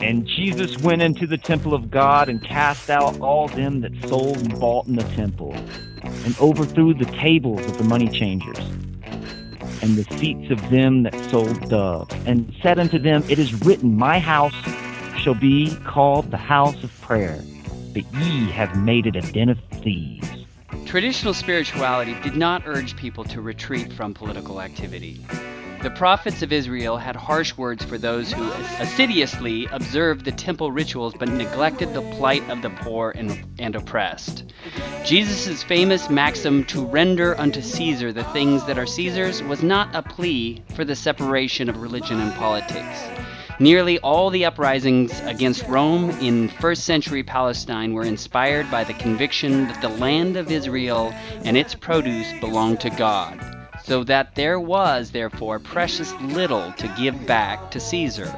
And Jesus went into the temple of God and cast out all them that sold and bought in the temple, and overthrew the tables of the money changers, and the seats of them that sold doves, and said unto them, It is written, My house shall be called the house of prayer, but ye have made it a den of thieves. Traditional spirituality did not urge people to retreat from political activity. The prophets of Israel had harsh words for those who assiduously observed the temple rituals but neglected the plight of the poor and, and oppressed. Jesus' famous maxim to render unto Caesar the things that are Caesar's was not a plea for the separation of religion and politics. Nearly all the uprisings against Rome in first century Palestine were inspired by the conviction that the land of Israel and its produce belonged to God so that there was, therefore, precious little to give back to Caesar.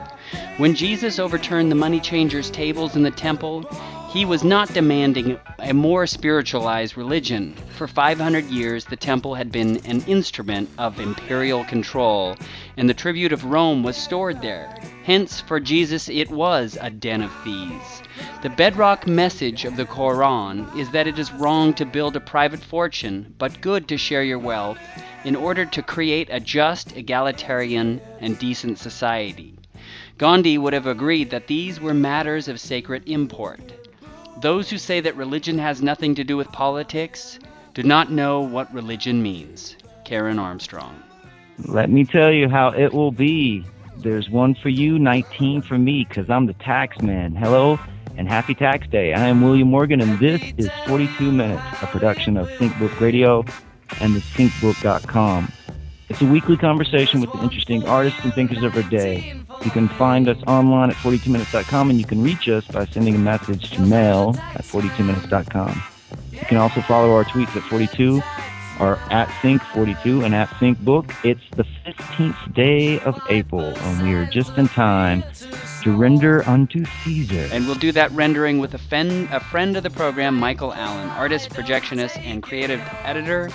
When Jesus overturned the money changers' tables in the temple, he was not demanding a more spiritualized religion. For 500 years, the temple had been an instrument of imperial control, and the tribute of Rome was stored there. Hence, for Jesus, it was a den of thieves. The bedrock message of the Koran is that it is wrong to build a private fortune, but good to share your wealth in order to create a just, egalitarian, and decent society. Gandhi would have agreed that these were matters of sacred import. Those who say that religion has nothing to do with politics do not know what religion means. Karen Armstrong. Let me tell you how it will be. There's one for you, 19 for me, because I'm the tax man. Hello and happy tax day. I am William Morgan, and this is 42 Minutes, a production of SyncBook Radio and thesyncbook.com. It's a weekly conversation with the interesting artists and thinkers of our day. You can find us online at 42minutes.com and you can reach us by sending a message to mail at 42minutes.com. You can also follow our tweets at 42 or at Sync42 and at SyncBook. It's the 15th day of April and we are just in time to render unto Caesar. And we'll do that rendering with a, fen- a friend of the program, Michael Allen, artist, projectionist, and creative editor.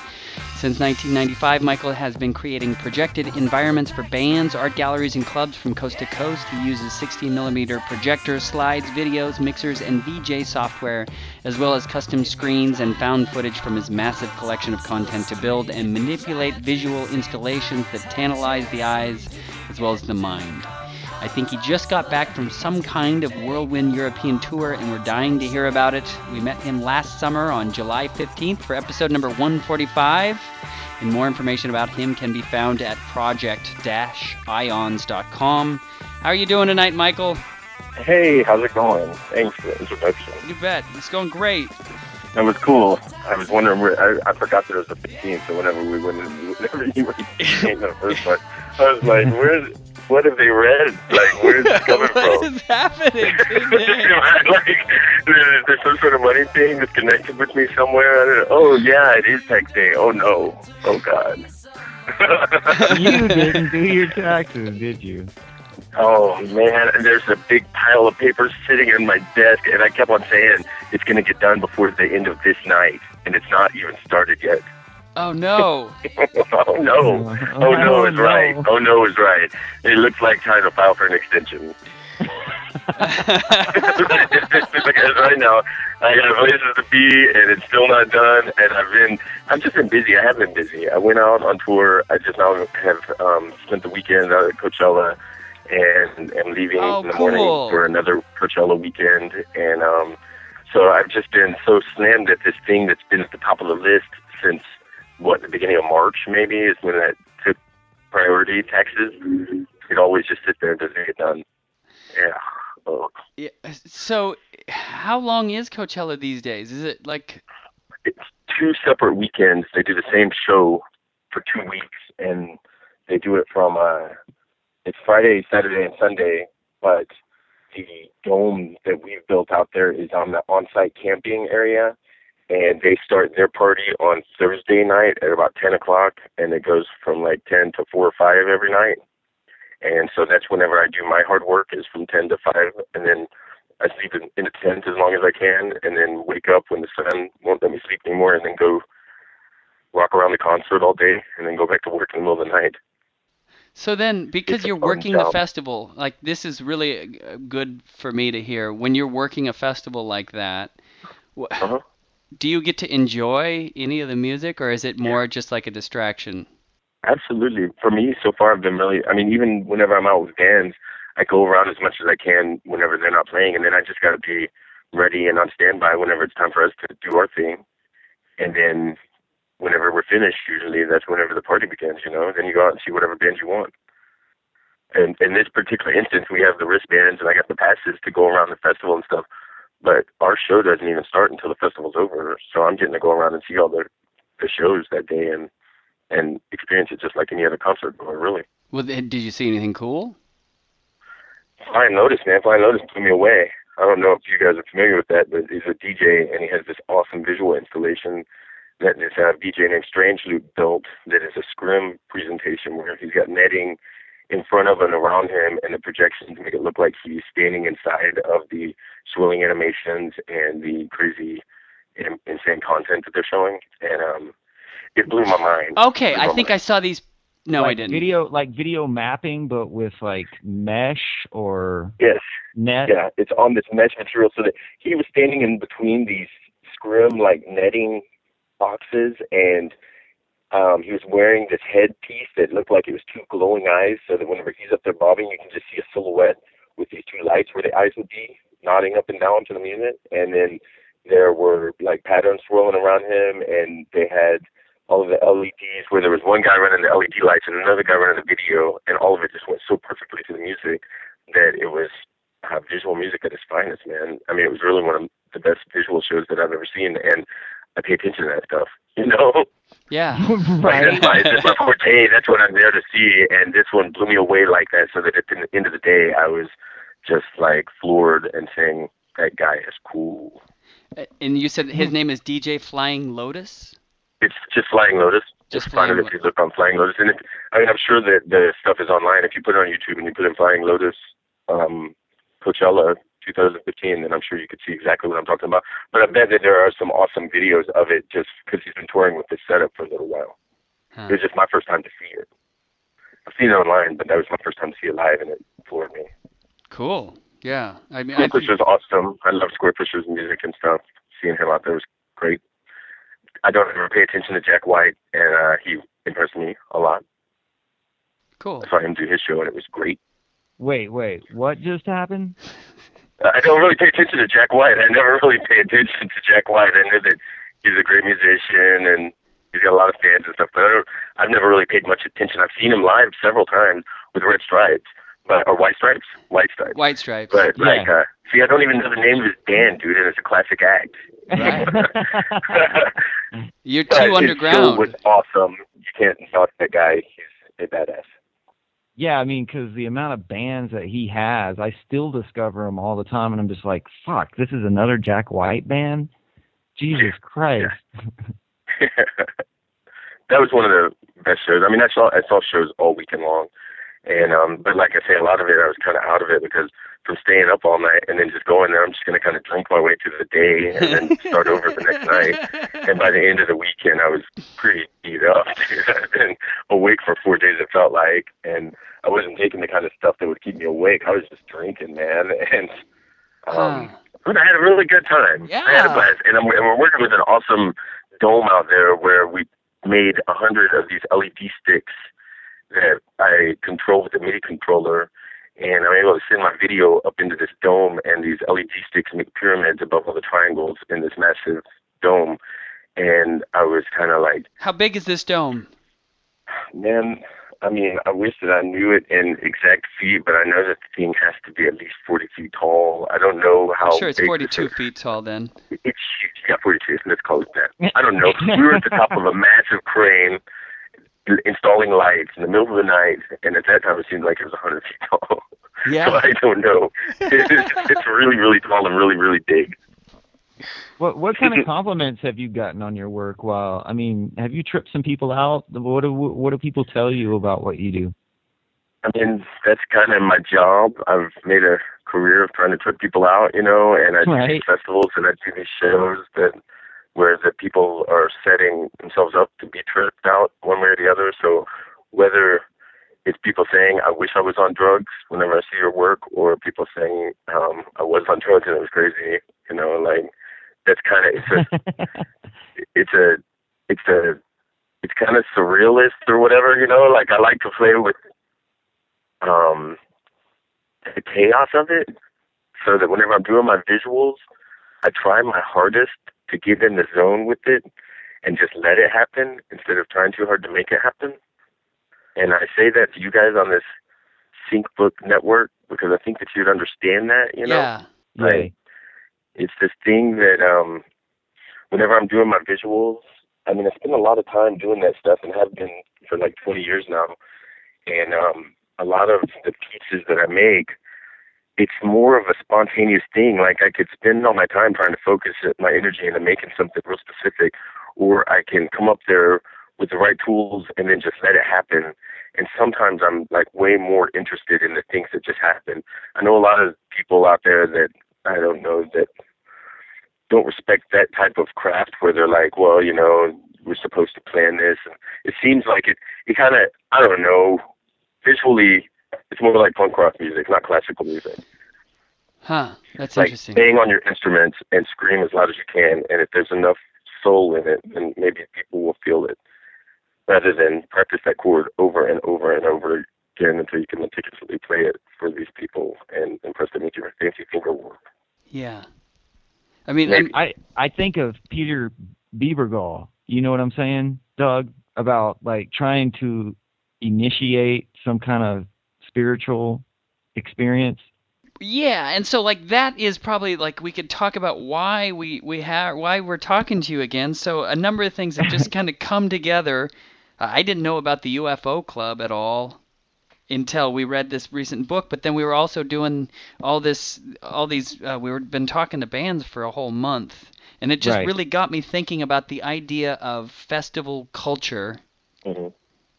Since 1995, Michael has been creating projected environments for bands, art galleries, and clubs from coast to coast. He uses 16mm projectors, slides, videos, mixers, and VJ software, as well as custom screens and found footage from his massive collection of content to build and manipulate visual installations that tantalize the eyes as well as the mind. I think he just got back from some kind of whirlwind European tour, and we're dying to hear about it. We met him last summer on July 15th for episode number 145. And more information about him can be found at project-ions.com. How are you doing tonight, Michael? Hey, how's it going? Thanks for the introduction. You bet. It's going great. That was cool. I was wondering where I, I forgot that it was the 15th, so whenever we went in, whenever you were saying the first one, I was like, where's what have they read? Like, where's it coming what from? What is happening? like, there's, there's some sort of money thing that's connected with me somewhere. I don't know. Oh, yeah, it is tax day. Oh, no. Oh, God. you didn't do your taxes, did you? Oh, man. And there's a big pile of papers sitting on my desk, and I kept on saying it's going to get done before the end of this night, and it's not even started yet. Oh no! oh no! Oh no is right. Oh no is right. It looks like trying to file for an extension. because right now I got places to be and it's still not done and I've been I've just been busy. I have been busy. I went out on tour. I just now have um spent the weekend out at Coachella and am leaving Oh, in the morning cool. for another Coachella weekend and um so I've just been so slammed at this thing that's been at the top of the list since what the beginning of March maybe is when that took priority taxes. It always just sit there and doesn't get done. Yeah. Oh. Yeah, so, how long is Coachella these days? Is it like It's two separate weekends. They do the same show for two weeks, and they do it from uh, it's Friday, Saturday, and Sunday. But the dome that we've built out there is on the on-site camping area, and they start their party on Thursday night at about 10 o'clock, and it goes from like 10 to 4 or 5 every night. And so that's whenever I do my hard work is from 10 to 5, and then I sleep in, in a tent as long as I can, and then wake up when the sun won't let me sleep anymore, and then go walk around the concert all day, and then go back to work in the middle of the night. So then, because It's you're working the festival, like this is really uh, good for me to hear. When you're working a festival like that, Uh-huh. Do you get to enjoy any of the music, or is it more just like a distraction? Absolutely. For me, so far, I've been really. I mean, even whenever I'm out with bands, I go around as much as I can whenever they're not playing, and then I just got to be ready and on standby whenever it's time for us to do our thing. And then, whenever we're finished, usually that's whenever the party begins. You know, then you go out and see whatever bands you want. And in this particular instance, we have the wristbands, and I got the passes to go around the festival and stuff. But our show doesn't even start until the festival's over, so I'm getting to go around and see all the the shows that day and and experience it just like any other concert goer, really. Well, did you see anything cool? Flying Lotus, man. Flying Lotus blew me away. I don't know if you guys are familiar with that, but he's a DJ and he has this awesome visual installation that this uh, DJ named Strangeloop built that is a scrim presentation where he's got netting in front of and around him and the projections make it look like he's standing inside of the swirling animations and the crazy insane content that they're showing. And um it blew my mind. Okay, I my think I saw these. No, like I didn't. Video like video mapping, but with like mesh or Yes. net. Yeah, it's on this mesh material so that he was standing in between these scrim like netting boxes and um he was wearing this headpiece that looked like it was two glowing eyes so that whenever he's up there bobbing you can just see a silhouette with these two lights where the eyes would be nodding up and down to the music and then there were like patterns swirling around him and they had all of the LEDs where there was one guy running the LED lights and another guy running the video and all of it just went so perfectly to the music that it was uh, visual music at its finest, man. I mean, it was really one of the best visual shows that I've ever seen, and I pay attention to that stuff. You know, Yeah. like right. that's my that's my forte. That's what I'm there to see, and this one blew me away like that. So that at the end of the day, I was just like floored and saying, "That guy is cool." And you said his name is DJ Flying Lotus. It's just Flying Lotus. Just Just find it Flying if you look on Flying Lotus, and if, I mean, I'm sure that the stuff is online. If you put it on YouTube and you put in Flying Lotus um, Coachella 2015, then I'm sure you could see exactly what I'm talking about. But I bet that there are some awesome videos of it just because he's been touring with this setup for a little while. Huh. It was just my first time to see it. I've seen it online, but that was my first time to see it live, and it floored me. Cool. Yeah. I mean, I Squarepusher's awesome. I love Squarepusher's music and stuff. Seeing him out there was great. I don't ever pay attention to Jack White, and uh, he impressed me a lot. cool. I saw him do his show, and it was great. Wait, wait. What just happened? I don't really pay attention to Jack White. I never really pay attention to Jack White. I know that he's a great musician and he's got a lot of fans and stuff, but I don't, I've never really paid much attention. I've seen him live several times with Red Stripes, but or White Stripes, White Stripes. White Stripes. But Yeah. like, uh, see, I don't even know the name of his band, dude, and it's a classic act. You're But too his underground. Show was awesome. You can't knock that guy. He's a badass. Yeah, I mean, because the amount of bands that he has, I still discover them all the time, and I'm just like, fuck, this is another Jack White band. Jesus Christ. that was one of the best shows. I mean, I saw I saw shows all weekend long, and um, but like I say, a lot of it I was kind of out of it because from staying up all night and then just going there, I'm just gonna kind of drink my way through the day and then start over the next night. And by the end of the weekend, I was pretty beat up. I've been awake for four days. It felt like, and I wasn't taking the kind of stuff that would keep me awake. I was just drinking, man, and. Um, Huh. but I had a really good time. Yeah. I had a blast, and, I'm, and we're working with an awesome dome out there where we made a hundred of these LED sticks that I control with a MIDI controller, and I'm able to send my video up into this dome, and these LED sticks make pyramids above all the triangles in this massive dome. And I was kind of like, How big is this dome? man, I mean, I wish that I knew it in exact feet, but I know that the thing has to be at least 40 feet tall. I don't know how. I'm sure it's big 42 feet tall then. It's huge. Yeah, 42. Let's call it that. I don't know. We were at the top of a massive crane installing lights in the middle of the night, and at that time it seemed like it was 100 feet tall. Yeah. So I don't know. It's, it's really, really tall and really, really big. What what kind of compliments have you gotten on your work? While I mean, have you tripped some people out? What do what do people tell you about what you do? I mean, that's kind of my job. I've made a career of trying to trip people out, you know, and I do Right. festivals and I do these shows that where the people are setting themselves up to be tripped out one way or the other. So whether it's people saying, "I wish I was on drugs" whenever I see your work, or people saying, um, "I was on drugs and it was crazy." You know, like that's kind of it's a it's a it's a it's kind of surrealist or whatever. You know, like I like to play with um the chaos of it, so that whenever I'm doing my visuals, I try my hardest to get in the zone with it and just let it happen instead of trying too hard to make it happen. And I say that to you guys on this Sync Book Network because I think that you'd understand that, you know? Yeah. Like, it's this thing that um whenever I'm doing my visuals, I mean, I spend a lot of time doing that stuff and have been for like 20 years now. And um a lot of the pieces that I make, it's more of a spontaneous thing. Like I could spend all my time trying to focus my energy into making something real specific, or I can come up there with the right tools and then just let it happen. And sometimes I'm like way more interested in the things that just happen. I know a lot of people out there that I don't know that don't respect that type of craft where they're like, well, you know, we're supposed to plan this. And it seems like it, it kind of, I don't know, visually, it's more like punk rock music, not classical music. Huh. That's like interesting. bang on your instruments and scream as loud as you can. And if there's enough soul in it, then maybe people will feel it rather than practice that chord over and over and over again until you can meticulously play it for these people and impress them with your fancy finger work. Yeah. I mean, Maybe. I'm- I I think of Peter Bebergal. You know what I'm saying, Doug? About like trying to initiate some kind of spiritual experience. Yeah, and so like that is probably like we could talk about why we we have why we're talking to you again. So a number of things have just kind of come together. Uh, I didn't know about the UFO Club at all until we read this recent book, but then we were also doing all this all these uh, we were been talking to bands for a whole month. And it just Right. really got me thinking about the idea of festival culture hmm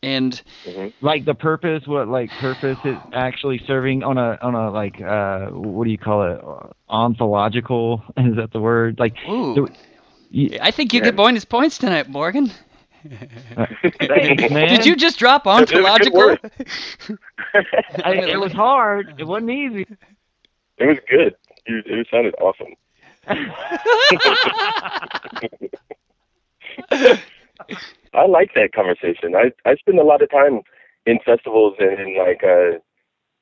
and hmm Like the purpose, what like purpose is actually serving on a on a like uh what do you call it? Ontological is that the word? Like ooh. the- y- I think you Yeah. get bonus points tonight, Morgan. thanks. Did you just drop That is a ontological? word. I, it was hard. It wasn't easy. It was good. You, it sounded awesome. I like that conversation. I I spend a lot of time in festivals and in like uh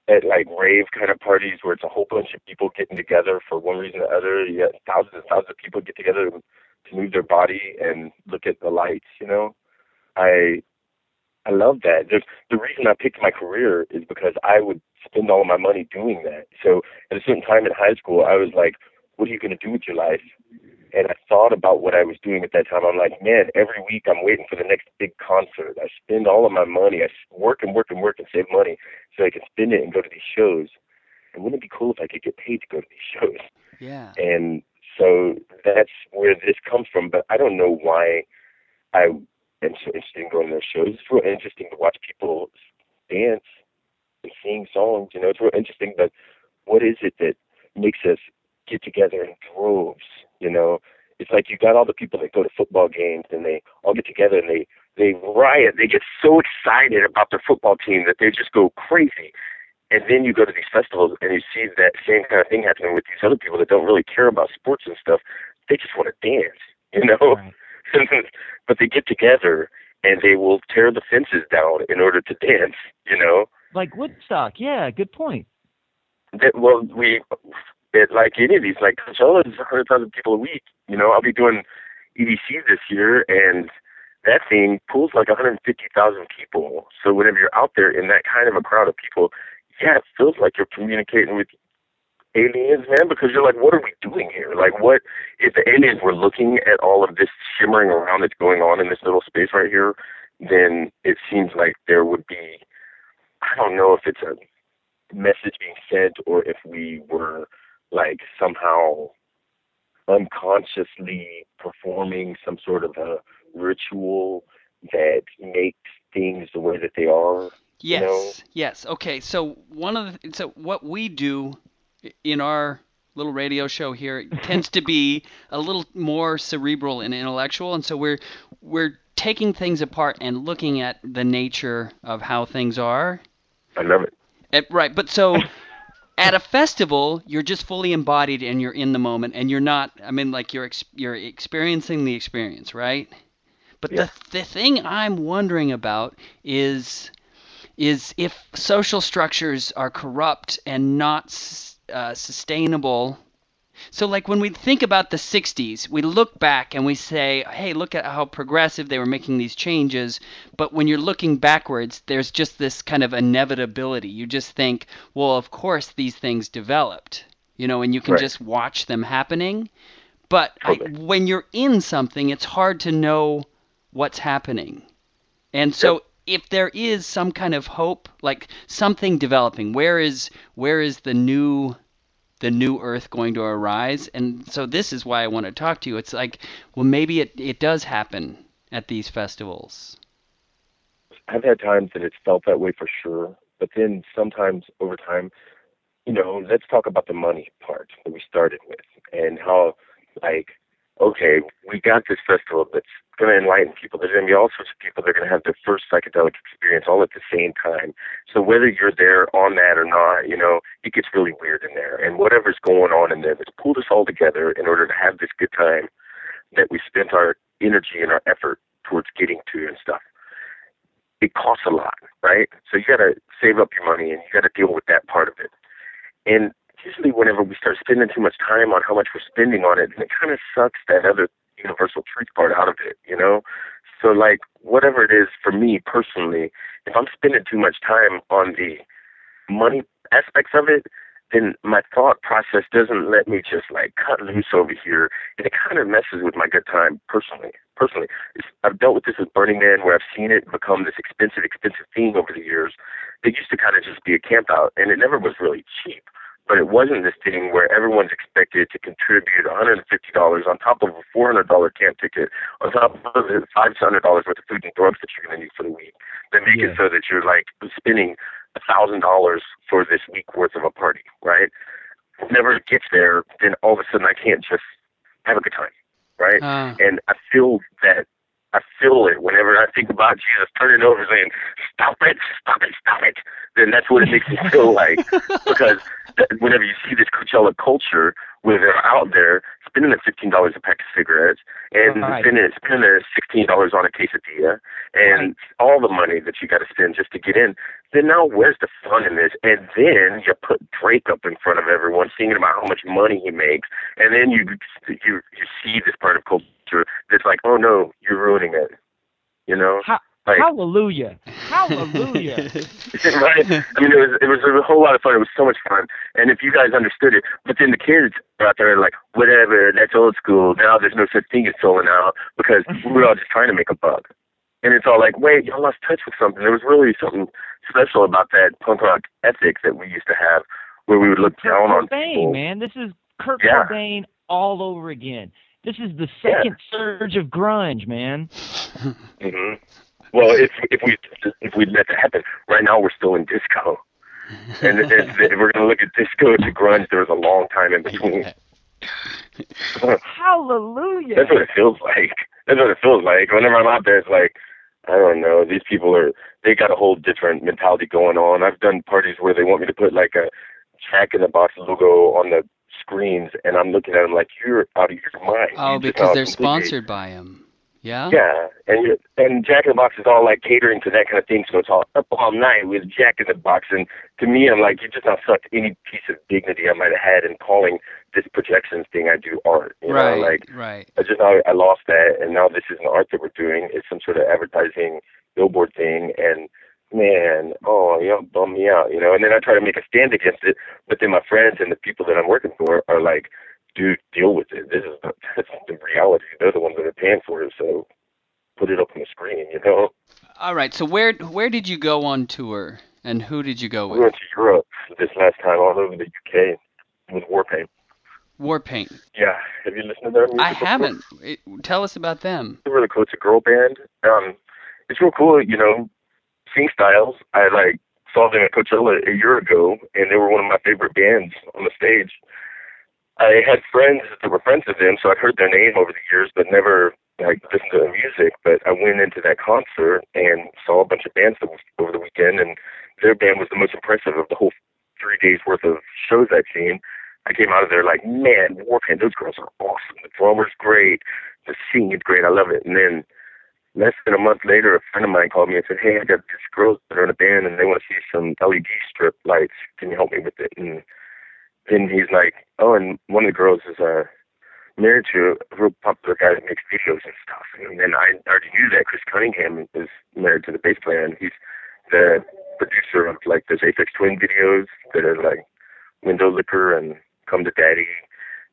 at like rave kind of parties where it's a whole bunch of people getting together for one reason or other. You got thousands and thousands of people get together to, move their body and look at the lights. You know, I I love that. There's the reason I picked my career is because I would spend all of my money doing that. So at a certain time in high school, I was like, "What are you going to do with your life?" And I thought about what I was doing at that time. I'm like, man, every week I'm waiting for the next big concert. I spend all of my money. I work and work and work and save money so I can spend it and go to these shows. And wouldn't it be cool if I could get paid to go to these shows? Yeah. And so that's where this comes from. But I don't know why I am so interested in going to those shows. It's real interesting to watch people dance and sing songs. You know, it's real interesting. But what is it that makes us get together in droves? You know, like you got all the people that go to football games and they all get together and they they riot. They get so excited about their football team that they just go crazy. And then you go to these festivals and you see that same kind of thing happening with these other people that don't really care about sports and stuff. They just want to dance, you know. Right. but they get together and they will tear the fences down in order to dance, you know. Like Woodstock. Yeah, good point. That, well, we like any of these, like Coachella is 100,000 people a week. You know, I'll be doing EDC this year, and that thing pulls like 150,000 people. So whenever you're out there in that kind of a crowd of people, yeah, it feels like you're communicating with aliens, man, because you're like, what are we doing here? Like, what if the aliens were looking at all of this shimmering around that's going on in this little space right here? Then it seems like there would be, I don't know if it's a message being sent or if we were like somehow unconsciously performing some sort of a ritual that makes things the way that they are. Yes. know? Yes. Okay. So one of the so what we do in our little radio show here tends to be a little more cerebral and intellectual, and so we're we're taking things apart and looking at the nature of how things are I love it. It- right, but so at a festival, you're just fully embodied and you're in the moment, and you're not. I mean, like you're ex- you're experiencing the experience, right? But Yeah. the the thing I'm wondering about is is if social structures are corrupt and not uh, sustainable. So, like when we think about the 60s, we look back and we say, hey, look at how progressive they were making these changes. But when you're looking backwards, there's just this kind of inevitability. You just think, well, of course these things developed, you know, and you can Right. just watch them happening. But I, when you're in something, it's hard to know what's happening. And so if there is some kind of hope, like something developing, where is where is the new the new earth going to arise? And so this is why I want to talk to you. It's like, well maybe it, it does happen at these festivals. I've had times that it's felt that way for sure, but then sometimes over time, you know, let's talk about the money part that we started with and how, like, okay, we got this festival that's going to enlighten people. There's going to be all sorts of people that are going to have their first psychedelic experience all at the same time. So whether you're there on that or not, you know, it gets really weird in there. And whatever's going on in there that's pulled us all together in order to have this good time that we spent our energy and our effort towards getting to and stuff it costs a lot, right? So you got to save up your money and you got to deal with that part of it. And usually, whenever we start spending too much time on how much we're spending on it, it kind of sucks that other universal truth part out of it, you know? So, like, whatever it is for me personally, if I'm spending too much time on the money aspects of it, then my thought process doesn't let me just like cut loose over here, and it kind of messes with my good time personally. Personally, it's, I've dealt with this with Burning Man, where I've seen it become this expensive, expensive thing over the years. It used to kind of just be a camp out, and it never was really cheap. But it wasn't this thing where everyone's expected to contribute $150 on top of a $400 camp ticket, on top of the $500 worth of food and drugs that you're going to need for the week. That make Yeah. it so that you're like spending a thousand dollars for this week worth of a party, right? Whenever it gets there, then all of a sudden I can't just have a good time, right? Uh, And I feel that I feel it whenever I think about Jesus turning over saying, "Stop it, stop it, stop it." Then that's what it makes me feel like because that whenever you see this Coachella culture where they're out there spending the fifteen dollars a pack of cigarettes and Right. spending spending the sixteen dollars on a quesadilla and all the money that you got to spend just to get in, then now where's the fun in this? And then you put Drake up in front of everyone, singing about how much money he makes, and then you you you see this part of culture that's like, oh no, you're ruining it. You know, like Hallelujah. Hallelujah. right? I mean, it was it was a whole lot of fun. It was so much fun, and if you guys understood it, but then the kids are out there like, whatever, that's old school. Now there's no such thing as selling out because we're all just trying to make a buck. And it's all like, wait, y'all lost touch with something. There was really something special about that punk rock ethic that we used to have, where we would look Kurt down on Cobain, people. man. This is Kurt Yeah. Cobain all over again. This is the Yeah. second surge of grunge, man. hmm Well, if if we if we let that happen, right now we're still in disco, and if, if we're gonna look at disco to grunge, there was a long time in between. Hallelujah. That's what it feels like. That's what it feels like. Whenever I'm out there, it's like, I don't know, these people are, they got a whole different mentality going on. I've done parties where they want me to put like a Jack in the Box logo on the screens, and I'm looking at them like, you're out of your mind. oh, You because they're completely- sponsored by him. Yeah. Yeah, and you and Jack in the Box is all like catering to that kind of thing, so it's all up all night with Jack in the Box. And to me, I'm like, you just not sucked any piece of dignity I might have had in calling this projections thing I do art. You right. know, like right. I just I, I lost that, and now this is an art that we're doing. It's some sort of advertising billboard thing, and man, oh, you know, bum me out, you know. And then I try to make a stand against it, but then my friends and the people that I'm working for are like, dude, deal with it. This is the, this is the reality. They're the ones that are paying for it, so put it up on the screen, you know. All right. So where where did you go on tour, and who did you go with? We went to Europe this last time, all over the UK with Warpaint. Warpaint. Yeah, have you listened to their music? I haven't. It, tell us about them. They're really cool. It's a girl band. Um, it's real cool, you know. Sing Styles. I like saw them at Coachella a year ago, and they were one of my favorite bands on the stage. I had friends that were friends of them, so I'd heard their name over the years, but never like listened to their music. But I went into that concert and saw a bunch of bands over the weekend, and their band was the most impressive of the whole three days worth of shows I'd seen. I came out of there like, man, Warpaint, those girls are awesome. The drummer's great, the singing's great, I love it. And then less than a month later, a friend of mine called me and said, hey, I got these girls that are in a band and they want to see some LED strip lights. Can you help me with it? And then he's like, oh, and one of the girls is uh, married to a real popular guy that makes videos and stuff. And then I already knew that Chris Cunningham is married to the bass player, and he's the producer of like those Aphex Twin videos that are like Window Licker and Come to Daddy.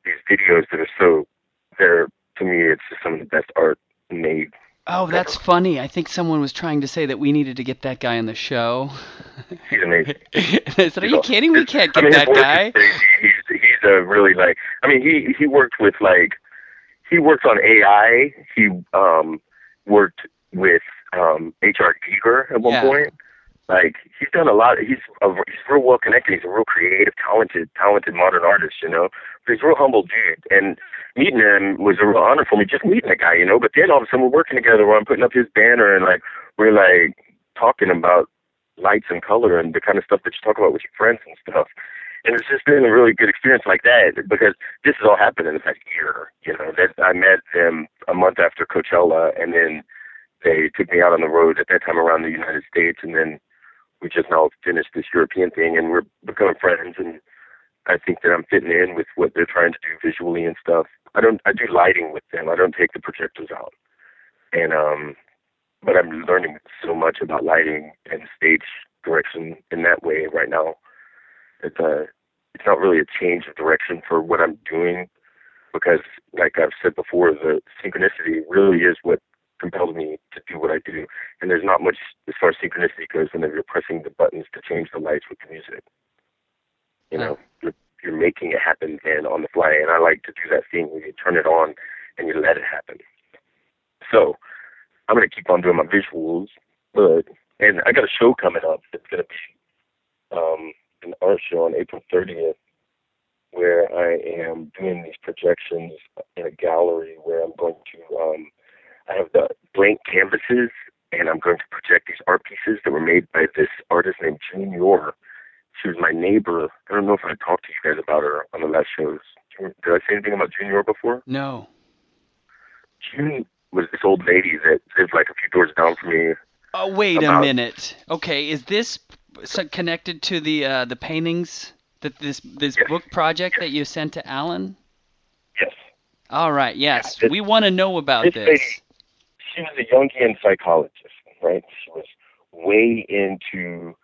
These videos that are so, they're to me, it's just some of the best art made Oh, that's funny. I think someone was trying to say that we needed to get that guy on the show. He's amazing. I said, "Are you kidding? We can't get I mean, that guy." He's he's a really like. I mean, he he worked with like he worked on AI. He um worked with um H.R. Giger at one Yeah. point. Like he's done a lot. He's a, he's real well connected. He's a real creative, talented, talented modern artist. You know, a real humble dude. And meeting him was a real honor for me. Just meeting the guy, you know. But then all of a sudden we're working together. Where I'm putting up his banner and like we're like talking about lights and color and the kind of stuff that you talk about with your friends and stuff. And it's just been a really good experience like that because this has all happened in the past year. You know, that I met them a month after Coachella, and then they took me out on the road at that time around the United States, and then we just now finished this European thing, and we're becoming friends. And I think that I'm fitting in with what they're trying to do visually and stuff. I don't, I do lighting with them. I don't take the projectors out, and um, but I'm learning so much about lighting and stage direction in that way right now. It's a, it's not really a change of direction for what I'm doing because, like I've said before, the synchronicity really is what compels me to do what I do. And there's not much as far as synchronicity goes whenever you're pressing the buttons to change the lights with the music. You know, you're, you're making it happen then on the fly. And I like to do that thing where you turn it on and you let it happen. So I'm going to keep on doing my visuals, but, and I got a show coming up that's going to be um, an art show on April 30th where I am doing these projections in a gallery where I'm going to um, I have the blank canvases, and I'm going to project these art pieces that were made by this artist named June Yor. She was my neighbor. I don't know if I talked to you guys about her on the last shows. Did I say anything about Junior before? No. June was this old lady that lived like a few doors down from me. Oh, wait a minute. Okay, is this connected to the uh, the paintings that this this Yes. book project that you sent to Alan? Yes. All right. Yes, this- we want to know about this this. lady- She was a Jungian psychologist, right? She was way into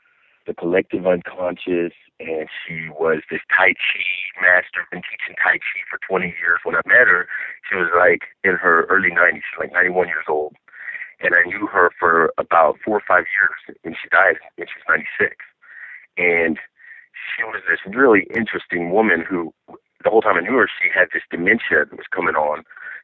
the collective unconscious, and she was this Tai Chi master, been teaching Tai Chi for 20 years. When I met her, she was like in her early 90s, she's like 91 years old. And I knew her for about four or five years, and she died when she was 96. And she was this really interesting woman who, the whole time I knew her, she had this dementia that was coming on,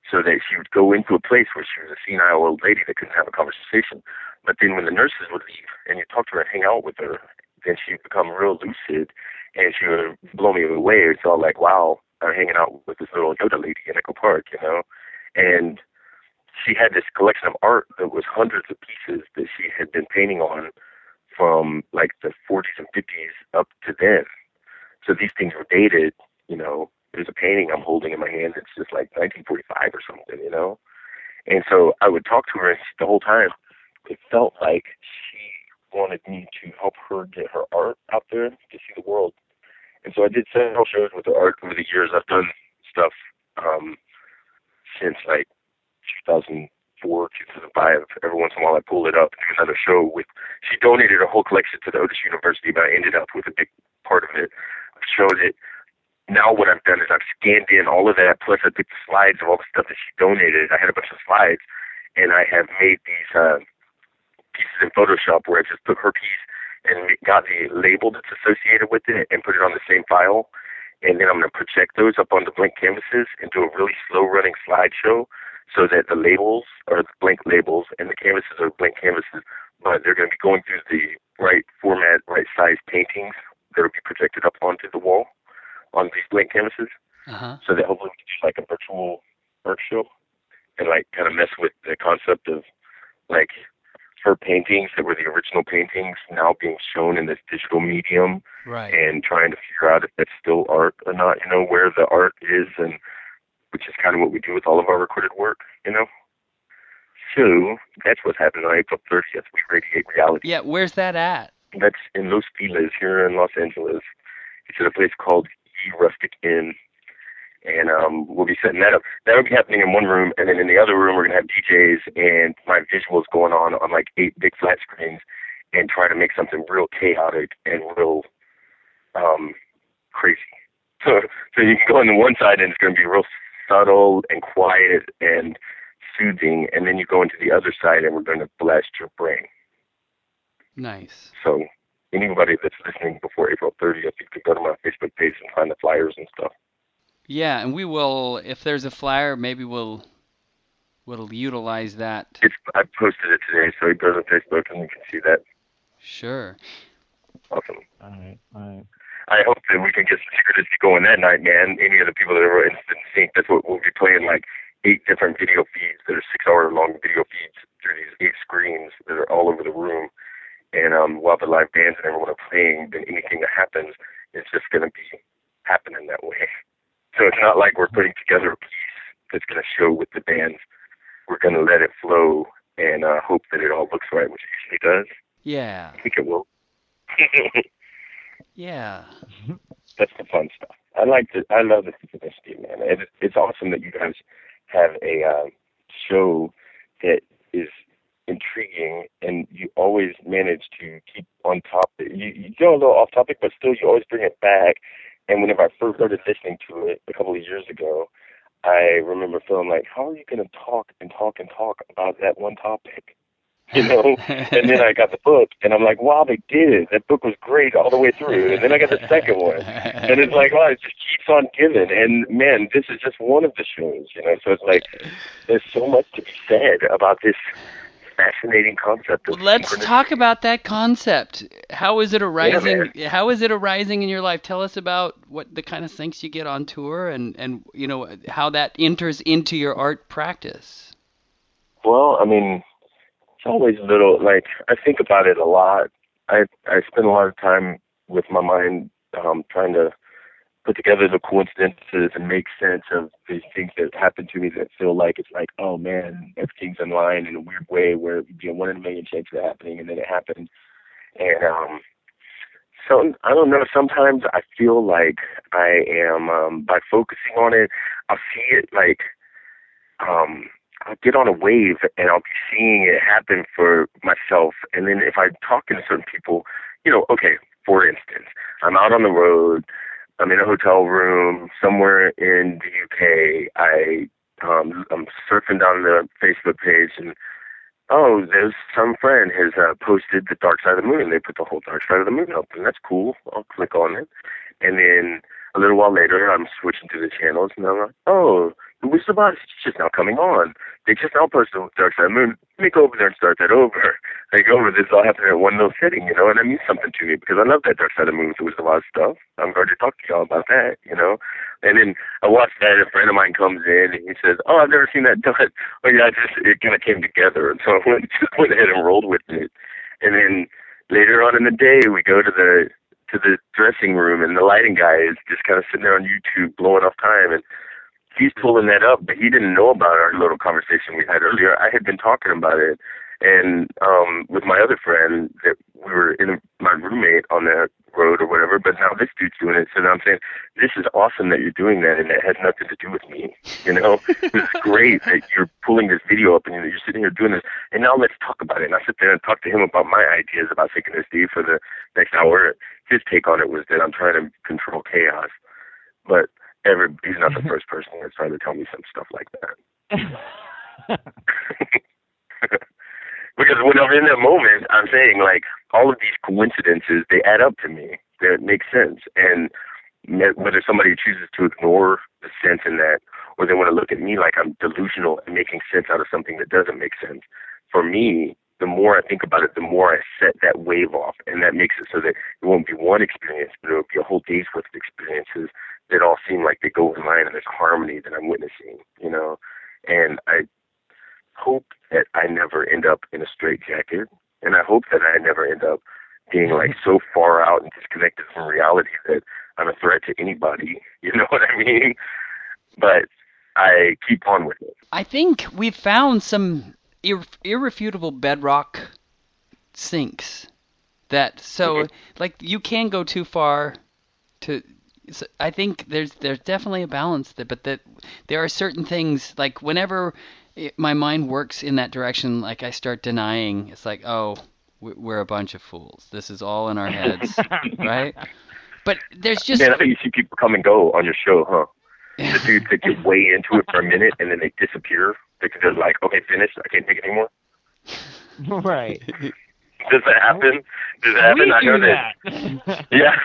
so that she would go into a place where she was a senile old lady that couldn't have a conversation. But then when the nurses would leave and you talk to her and hang out with her, then she'd become real lucid and she would blow me away. It's all like, wow, I'm hanging out with this little Yoda lady in Echo Park, you know? And she had this collection of art that was hundreds of pieces that she had been painting on from like the 40s and 50s up to then. So these things were dated, you know. A painting I'm holding in my hand that's just like 1945 or something, you know. And so I would talk to her, the whole time it felt like she wanted me to help her get her art out there to see the world. And so I did several shows with her art over the years. I've done stuff um, since like 2004, 2005. Every once in a while, I pull it up and do another show with. She donated her whole collection to the Otis University, but I ended up with a big part of it. I've showed it. Now what I've done is I've scanned in all of that, plus I took the slides of all the stuff that she donated. I had a bunch of slides, and I have made these uh, pieces in Photoshop where I just took her piece and got the label that's associated with it and put it on the same file. And then I'm going to project those up on the blank canvases and do a really slow running slideshow so that the labels are the blank labels and the canvases are blank canvases, but they're going to be going through the right format, right size paintings that will be projected up onto the wall on these blank canvases Uh-huh. so that hopefully we can do like a virtual art show and like kind of mess with the concept of like her paintings that were the original paintings now being shown in this digital medium right. and trying to figure out if that's still art or not, you know, where the art is and which is kind of what we do with all of our recorded work, you know. So that's what's happening on April 30th. We radiate reality. Yeah, where's that at? That's in Los Feliz here in Los Angeles. It's at a place called Rustic Inn and um, we'll be setting that up. That'll be happening in one room, and then in the other room we're gonna have DJs and my visuals going on on like eight big flat screens, and try to make something real chaotic and real um, crazy. So, so you can go on the one side and it's gonna be real subtle and quiet and soothing, and then you go into the other side and we're gonna blast your brain. Nice. So anybody that's listening before April 30th, you can go to my Facebook page and find the flyers and stuff. Yeah, and we will if there's a flyer, maybe we'll we'll utilize that. It's I posted it today, so you go to Facebook and you can see that. Sure. Awesome. All right, all right. I hope that we can get some synchronicity going that night, man. Any of the people that are instant sync, that's what we'll be playing like eight different video feeds that are six hour long video feeds through these eight screens that are all over the room. And um, while the live bands and everyone are playing, then anything that happens is just going to be happening that way. So it's not like we're putting together a piece that's going to show with the bands. We're going to let it flow and uh, hope that it all looks right, which it usually does. Yeah. I think it will. Yeah. That's the fun stuff. I like to. I love the synchronicity, man. It, it's awesome that you guys have a uh, show that is intriguing, and you always manage to keep on top. You, you go a little off topic, but still, you always bring it back and whenever I first started listening to it a couple of years ago, I remember feeling like, how are you going to talk and talk and talk about that one topic? You know? and then I got the book, and I'm like, wow, they did. it That book was great all the way through. And then I got the second one, and it's like, wow, it just keeps on giving. And man, this is just one of the shows, you know? So it's like, there's so much to be said about this fascinating concept. Let's talk about that concept. How is it arising? Yeah, how is it arising in your life? Tell us about what the kind of things you get on tour, and and you know how that enters into your art practice. Well, I mean, it's always a little like I think about it a lot. I I spend a lot of time with my mind um, trying to put together the coincidences and make sense of these things that happen to me that feel like it's like, oh man, everything's in line in a weird way where be a one in a million chance of happening and then it happened. And um so I don't know, sometimes I feel like I am um by focusing on it, I'll see it like um I'll get on a wave and I'll be seeing it happen for myself and then if I'm talking to certain people, you know, okay, for instance, I'm out on the road I'm in a hotel room somewhere in the UK. I um, I'm surfing down the Facebook page and oh, there's some friend has uh, posted the Dark Side of the Moon. They put the whole Dark Side of the Moon up, and that's cool. I'll click on it, and then a little while later, I'm switching to the channels, and I'm like, oh, the Wizard of Oz is just now coming on. They just now posted Dark Side of the Moon. Let me go over there and start that over. Go over this all happened at one little sitting, you know, and that means something to me because I love that Dark Side of the Moon with the Wizard of stuff. I'm going to talk to y'all about that, you know. And then I watch that, and a friend of mine comes in and he says, "Oh, I've never seen that done." Oh yeah, I just it kind of came together, and so I went, went ahead and rolled with it. And then later on in the day, we go to the to the dressing room, and the lighting guy is just kind of sitting there on YouTube blowing off time, and he's pulling that up, but he didn't know about our little conversation we had earlier. I had been talking about it, and um with my other friend that we were in my roommate on that road or whatever, but now this dude's doing it. So now I'm saying, this is awesome that you're doing that, and it has nothing to do with me. You know, it's great that you're pulling this video up and you're sitting here doing this. And now let's talk about it. And I sit there and talk to him about my ideas about taking this synchronicity for the next hour. His take on it was that I'm trying to control chaos, but every he's not the mm-hmm. first person that's trying to tell me some stuff like that. because when I'm in that moment, I'm saying like all of these coincidences they add up to me. They makes sense, and whether somebody chooses to ignore the sense in that, or they want to look at me like I'm delusional and making sense out of something that doesn't make sense. For me, the more I think about it, the more I set that wave off, and that makes it so that it won't be one experience, but it'll be a whole day's worth of experiences that all seem like they go in line and there's harmony that I'm witnessing, you know. And I hope that I never end up in a straitjacket, and I hope that I never end up being like so far out and disconnected from reality that I'm a threat to anybody. You know what I mean? But I keep on with it. I think we've found some ir- irrefutable bedrock sinks that so like you can go too far to so I think there's there's definitely a balance there but that there are certain things like whenever it, my mind works in that direction like I start denying it's like oh we- we're a bunch of fools this is all in our heads right but there's just Man, I think you see people come and go on your show, huh? The dudes that get way into it for a minute and then they disappear because they're like, okay, finished. I can't take it anymore. right. Does that happen? Does that happen? we I do know that. Yeah,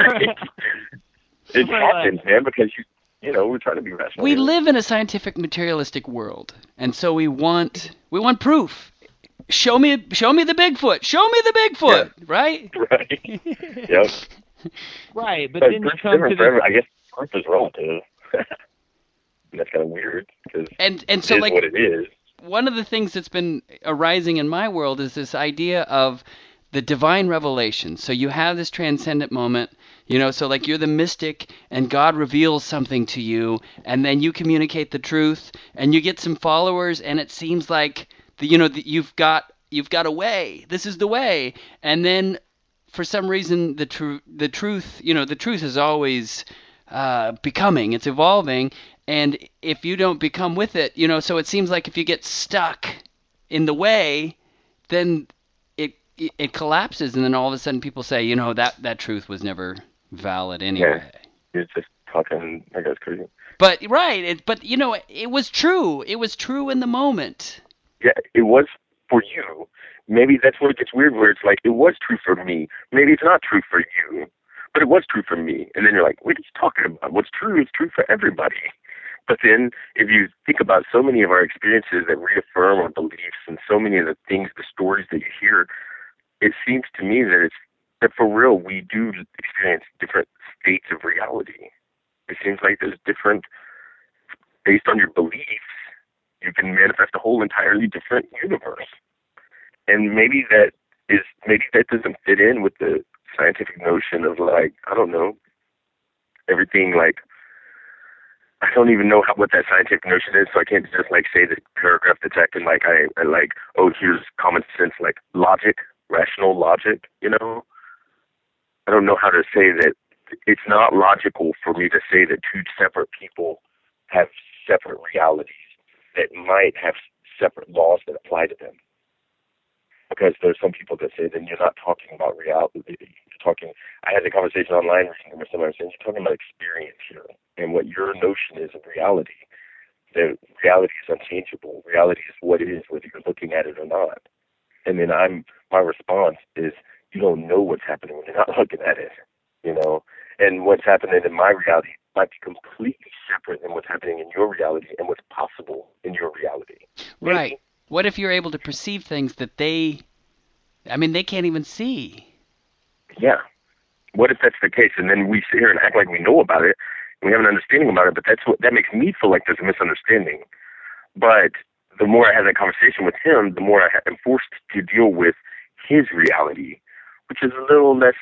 right. It happens, man, because you, you know, we're trying to be rational. we here. live in a scientific materialistic world and so we want we want proof show me show me the bigfoot show me the bigfoot right Right. yep. right, but But then you come to different for every, the I guess proof is relative. that's kind of weird because and and so like what it is. one of the things that's been arising in my world is this idea of the divine revelation. So you have this transcendent moment, you know, so like you're the mystic and God reveals something to you and then you communicate the truth and you get some followers and it seems like the, you know that you've got you've got a way. This is the way. And then for some reason the truth the truth, you know, the truth is always uh, becoming, it's evolving, and if you don't become with it, you know, so it seems like if you get stuck in the way, then it it, it collapses, and then all of a sudden people say, you know, that that truth was never valid anyway. You're just talking, I guess, crazy. But right, it, but you know, it was true. It was true in the moment. Yeah, it was for you. Maybe that's where it gets weird, where it's like, it was true for me. Maybe it's not true for you, but it was true for me. And then you're like, what are you talking about? What's true is true for everybody. But then if you think about so many of our experiences that reaffirm our beliefs and so many of the things, the stories that you hear, it seems to me that it's for real we do experience different states of reality. It seems like there's different based on your beliefs, you can manifest a whole entirely different universe. And maybe that is maybe that doesn't fit in with the scientific notion of like, I don't know, everything like I don't even know how, what that scientific notion is, so I can't just like say the paragraph that's acting like I, I like, oh, here's common sense, like logic, rational logic, you know. I don't know how to say that. It's not logical for me to say that two separate people have separate realities that might have separate laws that apply to them. Because there's some people that say then you're not talking about reality. You're talking. I had a conversation online recently with somebody saying you're talking about experience here, and what your notion is of reality. That reality is unchangeable. Reality is what it is, whether you're looking at it or not. And then I'm my response is you don't know what's happening when you're not looking at it. You know, and what's happening in my reality might be completely separate than what's happening in your reality and what's possible in your reality. Right. What if you're able to perceive things that they I mean, they can't even see. Yeah. What if that's the case? And then we sit here and act like we know about it and we have an understanding about it, but that's what that makes me feel like there's a misunderstanding. But the more I have that conversation with him, the more I am forced to deal with his reality, which is a little less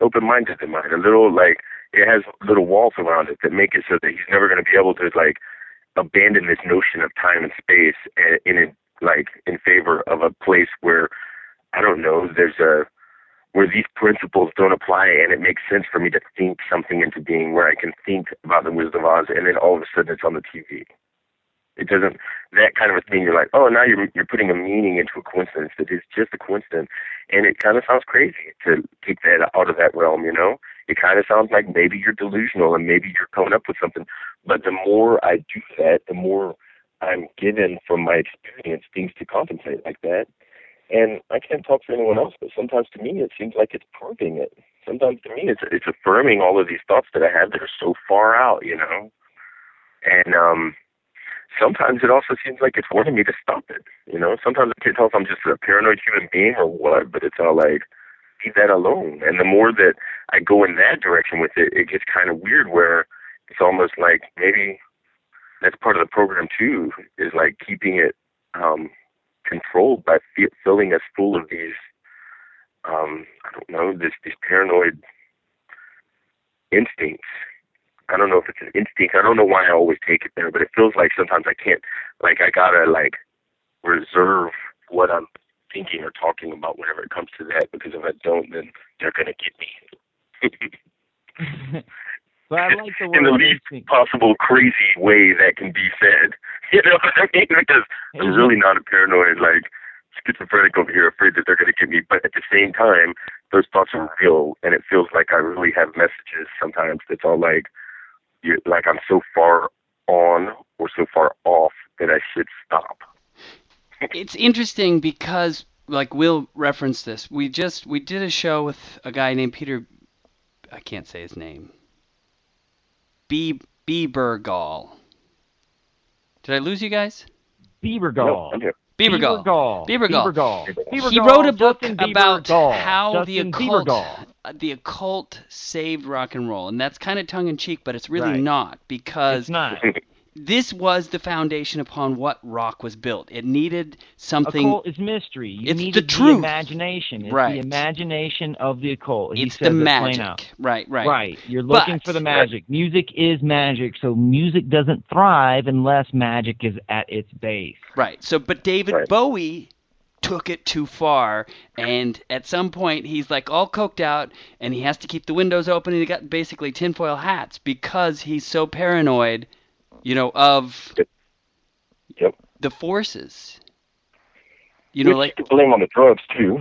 open minded than mine, a little like it has little walls around it that make it so that he's never going to be able to like abandon this notion of time and space and in it like in favor of a place where I don't know there's a where these principles don't apply and it makes sense for me to think something into being where I can think about the Wizard of Oz and then all of a sudden it's on the TV. It doesn't that kind of a thing. You're like, oh, now you're you're putting a meaning into a coincidence that is just a coincidence, and it kind of sounds crazy to take that out of that realm. You know, it kind of sounds like maybe you're delusional and maybe you're coming up with something. But the more I do that, the more I'm given from my experience things to contemplate like that. And I can't talk for anyone else, but sometimes to me it seems like it's proving it. Sometimes to me it's it's affirming all of these thoughts that I have that are so far out, you know. And um sometimes it also seems like it's wanting me to stop it. You know, sometimes I can't tell if I'm just a paranoid human being or what, but it's all like, leave that alone. And the more that I go in that direction with it, it gets kind of weird where it's almost like maybe that's part of the program too, is like keeping it um controlled by f- filling us full of these, um, I don't know, this these paranoid instincts. I don't know if it's an instinct. I don't know why I always take it there, but it feels like sometimes I can't, like I gotta like reserve what I'm thinking or talking about whenever it comes to that because if I don't, then they're gonna get me. but I like the word in the least instinct. possible crazy way that can be said. You know what I mean? Because I'm really not a paranoid like schizophrenic over here, afraid that they're gonna get me. But at the same time, those thoughts are real, and it feels like I really have messages sometimes. That's all like, you like I'm so far on or so far off that I should stop. it's interesting because like Will referenced this. We just we did a show with a guy named Peter I can't say his name. B Bebergal. Did I lose you guys? Bieber No, Gall. I'm here. Bebergal. Bebergal. Bebergal. Bebergal. Bebergal. He wrote a book Justin about Gall. how the occult Biebergall. Uh, the occult saved rock and roll, and that's kind of tongue in cheek, but it's really Right. not It's because not. this was the foundation upon what rock was built. It needed something. Occult is mystery. You It's need the truth. imagination. It's Right. the imagination of the occult. He it's the that magic, right? Right. Right. You're looking But- for the magic. Music is magic, so music doesn't thrive unless magic is at its base. Right. So, but David Right. Bowie took it too far, and at some point he's like all coked out, and he has to keep the windows open, and he got basically tinfoil hats because he's so paranoid, you know, of Yep. the forces. You know, like blame on the drugs too.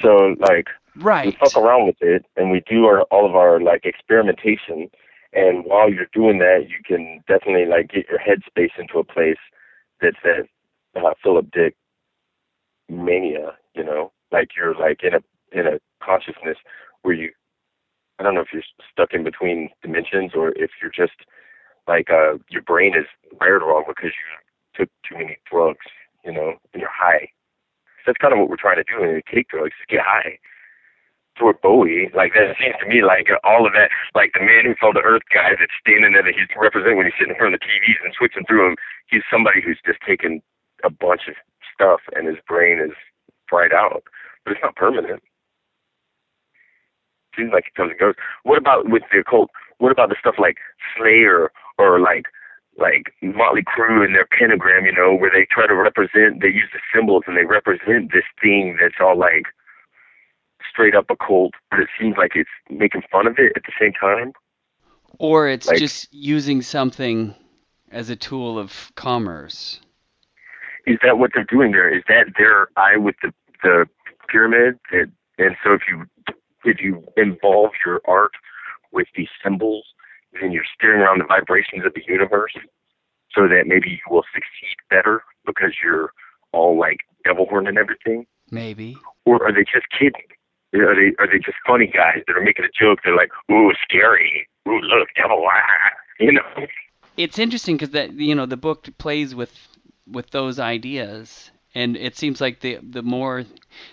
So like right. we fuck around with it and we do our all of our like experimentation and while you're doing that you can definitely like get your headspace into a place that's that uh, Philip Dick mania, you know, like you're like in a in a consciousness where you I don't know if you're stuck in between dimensions or if you're just like uh your brain is wired wrong because you took too many drugs, you know, and you're high. That's kind of what we're trying to do when we take drugs, is get high. Toward Bowie, like that seems to me like all of that, like the man who fell to earth guy that's standing there that he's representing when he's sitting in front of the TVs and switching through them. He's somebody who's just taken a bunch of stuff and his brain is fried out, but it's not permanent. Seems like it comes and goes. What about with the occult? What about the stuff like Slayer or like like Motley Crue and their pentagram, you know, where they try to represent, they use the symbols and they represent this thing that's all like straight up occult, but it seems like it's making fun of it at the same time. Or it's like- just using something as a tool of commerce. Is that what they're doing there? Is that their eye with the the pyramid? And, and so if you if you involve your art with these symbols, then you're steering around the vibrations of the universe, so that maybe you will succeed better because you're all like devil horn and everything. Maybe. or are they just kidding? Are they are they just funny guys that are making a joke? They're like, "Ooh, scary! Ooh, look, devil!" Ah. You know? it's interesting because that you know the book plays with with those ideas and it seems like the the more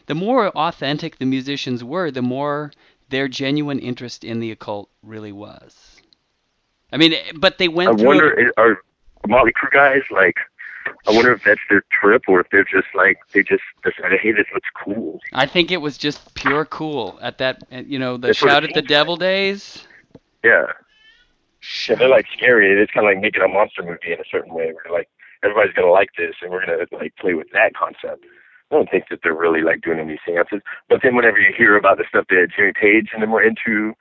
the more authentic the musicians were the more their genuine interest in the occult really was i mean but they went I through wonder i- are Motley Crue guys like? I wonder if that's their trip, or if they're just like they just decided, "Hey, this looks cool." i think it was just pure cool at that uh, you know the That's shout at the devil days Yeah, yeah, they're like scary. It's kind of like making a monster movie in a certain way. Where like everybody's gonna like this, and we're gonna like play with that concept. I don't think that they're really like doing any seances. But then whenever you hear about the stuff that Jimmy Page and them were into,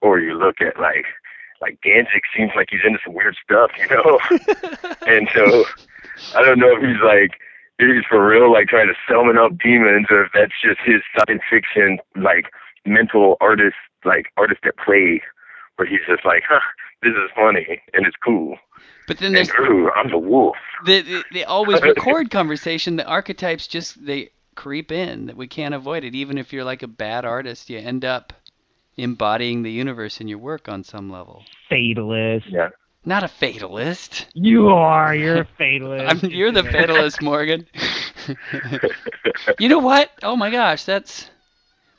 or you look at like like Danzig seems like he's into some weird stuff, you know. and so I don't know if he's like if he's for real, like trying to summon up demons, or if that's just his science fiction like mental artist, like artist at play, where he's just like, huh, this is funny and it's cool. But then And there's ooh, I'm the wolf. they, they, they always record conversation the archetypes just they creep in that we can't avoid it even if you're like a bad artist you end up embodying the universe in your work on some level Fatalist. Yeah. not a fatalist You are. You're a fatalist. I'm, you're the fatalist morgan you know what oh my gosh that's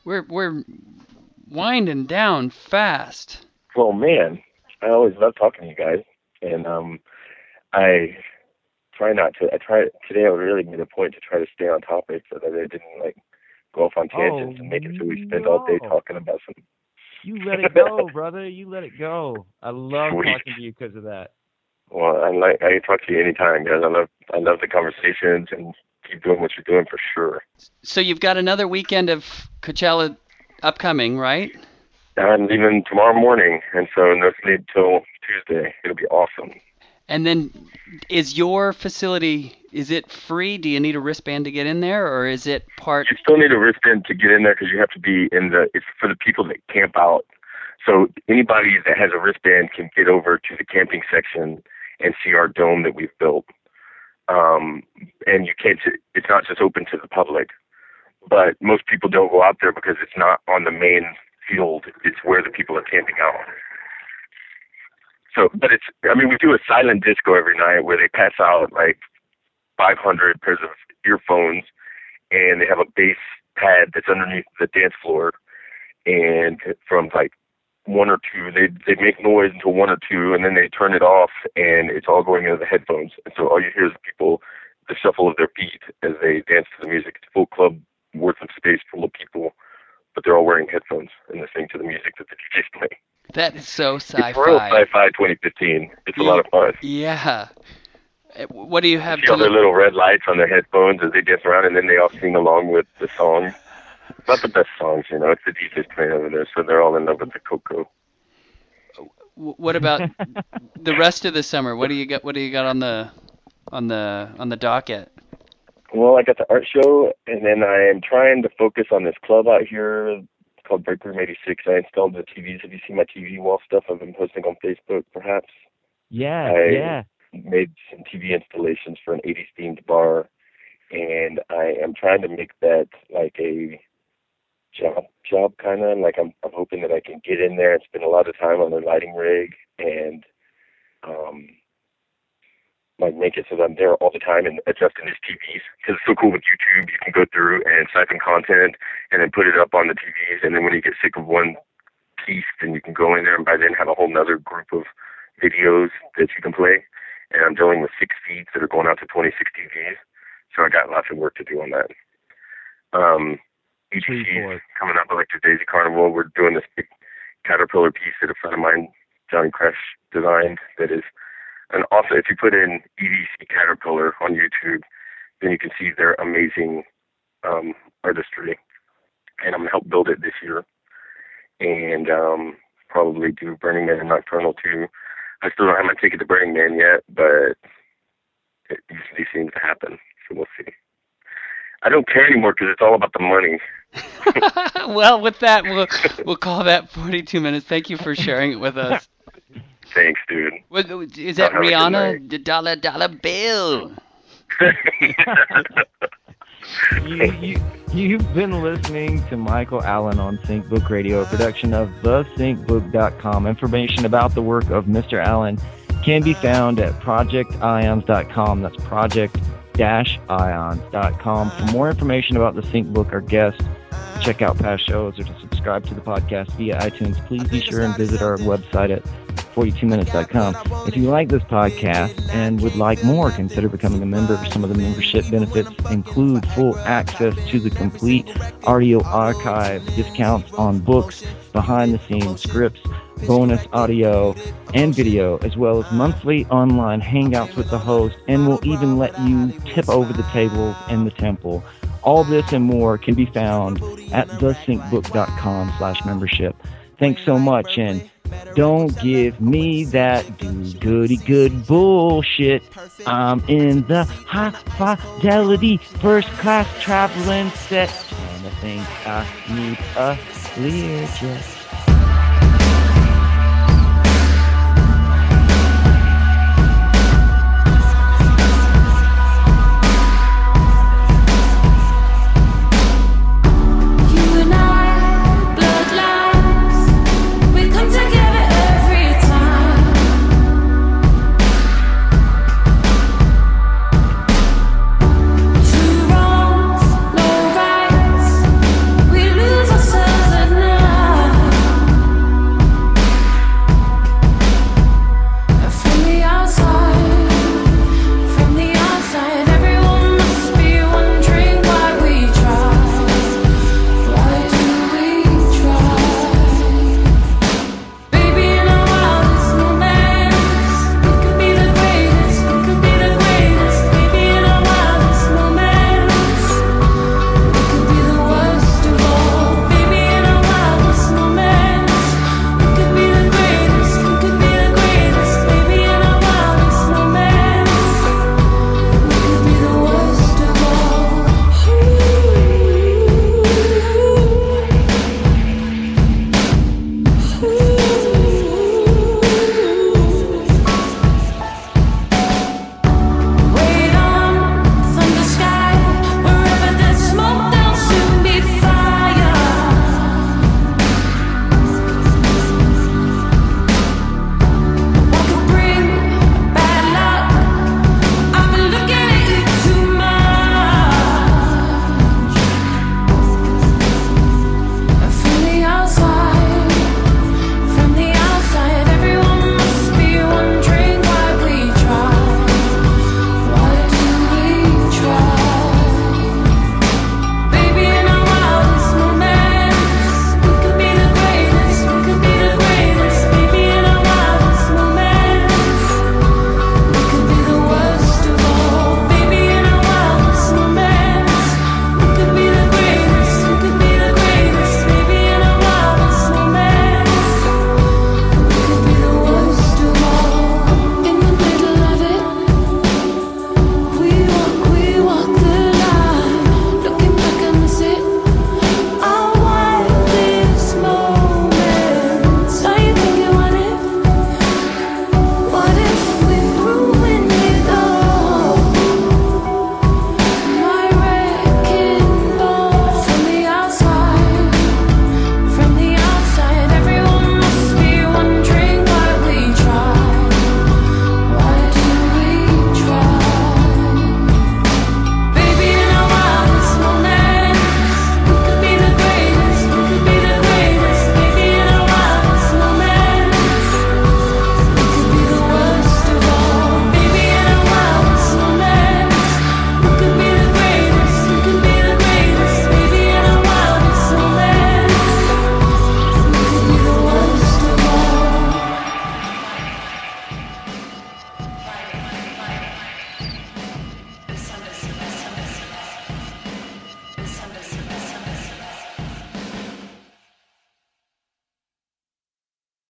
we're we're winding down fast Well, man, I always love talking to you guys, and um, I try not to. I try today. I really made a point to try to stay on topic so that I didn't like go off on tangents Oh, and make it so we spend all day talking about some. You let it go, brother. You let it go. I love Sweet. talking to you because of that. Well, I like I can talk to you anytime, guys. I love I love the conversations and keep doing what you're doing for sure. So you've got another weekend of Coachella upcoming, right? I'm leaving tomorrow morning, and so no sleep till Tuesday. It'll be awesome. And then is your facility is it free? Do you need a wristband to get in there or is it part You still need a wristband to get in there because you have to be in the. It's for the people that camp out. So anybody that has a wristband can get over to the camping section and see our dome that we've built. Um, and you can't. It's not just open to the public, but most people don't go out there because it's not on the main field. It's where the people are camping out. So, but it's. I mean, we do a silent disco every night where they pass out like 500 pairs of earphones and they have a bass pad that's underneath the dance floor and from like one or two they they make noise until one or two and then they turn it off and it's all going into the headphones and so all you hear is people the shuffle of their feet as they dance to the music it's a full club worth of space full of people but they're all wearing headphones and listening to the music that the DJ's playing. That is so sci-fi. It's real sci-fi. sci-fi 2015. It's a lot of fun. Yeah. Uh, What do you have see all their little red lights on their headphones as they dance around, and then they all sing along with the song. Not the best songs, you know. It's the DJ's playing over there, so they're all in love with the cocoa. what about the rest of the summer? What do you got what do you got on the on the on the docket? Well, I got the art show, and then I am trying to focus on this club out here. Called Break Room 86. I installed the TVs. Have you seen my TV wall stuff I've been posting on Facebook, perhaps? Yeah, I- yeah. made some TV installations for an 80s themed bar, and I am trying to make that like a job job kind of like I'm I'm hoping that I can get in there and spend a lot of time on the lighting rig and um like make it so that I'm there all the time and adjusting these TVs because it's so cool with YouTube you can go through and siphon content and then put it up on the TVs and then when you get sick of one piece then you can go in there and by then have a whole nother group of videos that you can play and I'm dealing with six feeds that are going out to 26 TVs. So I got lots of work to do on that. Um, boy. coming up, Electric Daisy Carnival. We're doing this big caterpillar piece that a friend of mine, Johnny Crash, designed. That is, and also if you put in EDC Caterpillar on YouTube, then you can see their amazing um, artistry. And I'm gonna help build it this year, and um, probably do Burning Man and Nocturnal too. I still don't have my ticket to Burning Man yet, but it usually seems to happen. So we'll see. I don't care anymore because it's all about the money. well, with that, we'll we'll call that 42 minutes. Thank you for sharing it with us. Thanks, dude. What, is that Have a good Rihanna? The dollar dollar bill. you, you, you've been listening to Michael Allen on SyncBook Radio, a production of thesyncbook.com. Information about the work of Mr. Allen can be found at projections.com. That's project-ions.com. For more information about the SyncBook or guests, check out past shows or to subscribe to the podcast via iTunes, please be sure and visit our website at 42minutes.com. If you like this podcast and would like more, consider becoming a member. Some of the membership benefits include full access to the complete audio archive, discounts on books, behind the scenes scripts, bonus audio and video, as well as monthly online hangouts with the host, and we'll even let you tip over the tables in the temple. All this and more can be found at thesyncbook.com slash membership. Thanks so much, and don't give me that do goody good bullshit. I'm in the high fidelity first class traveling set, and I think I need a Learjet.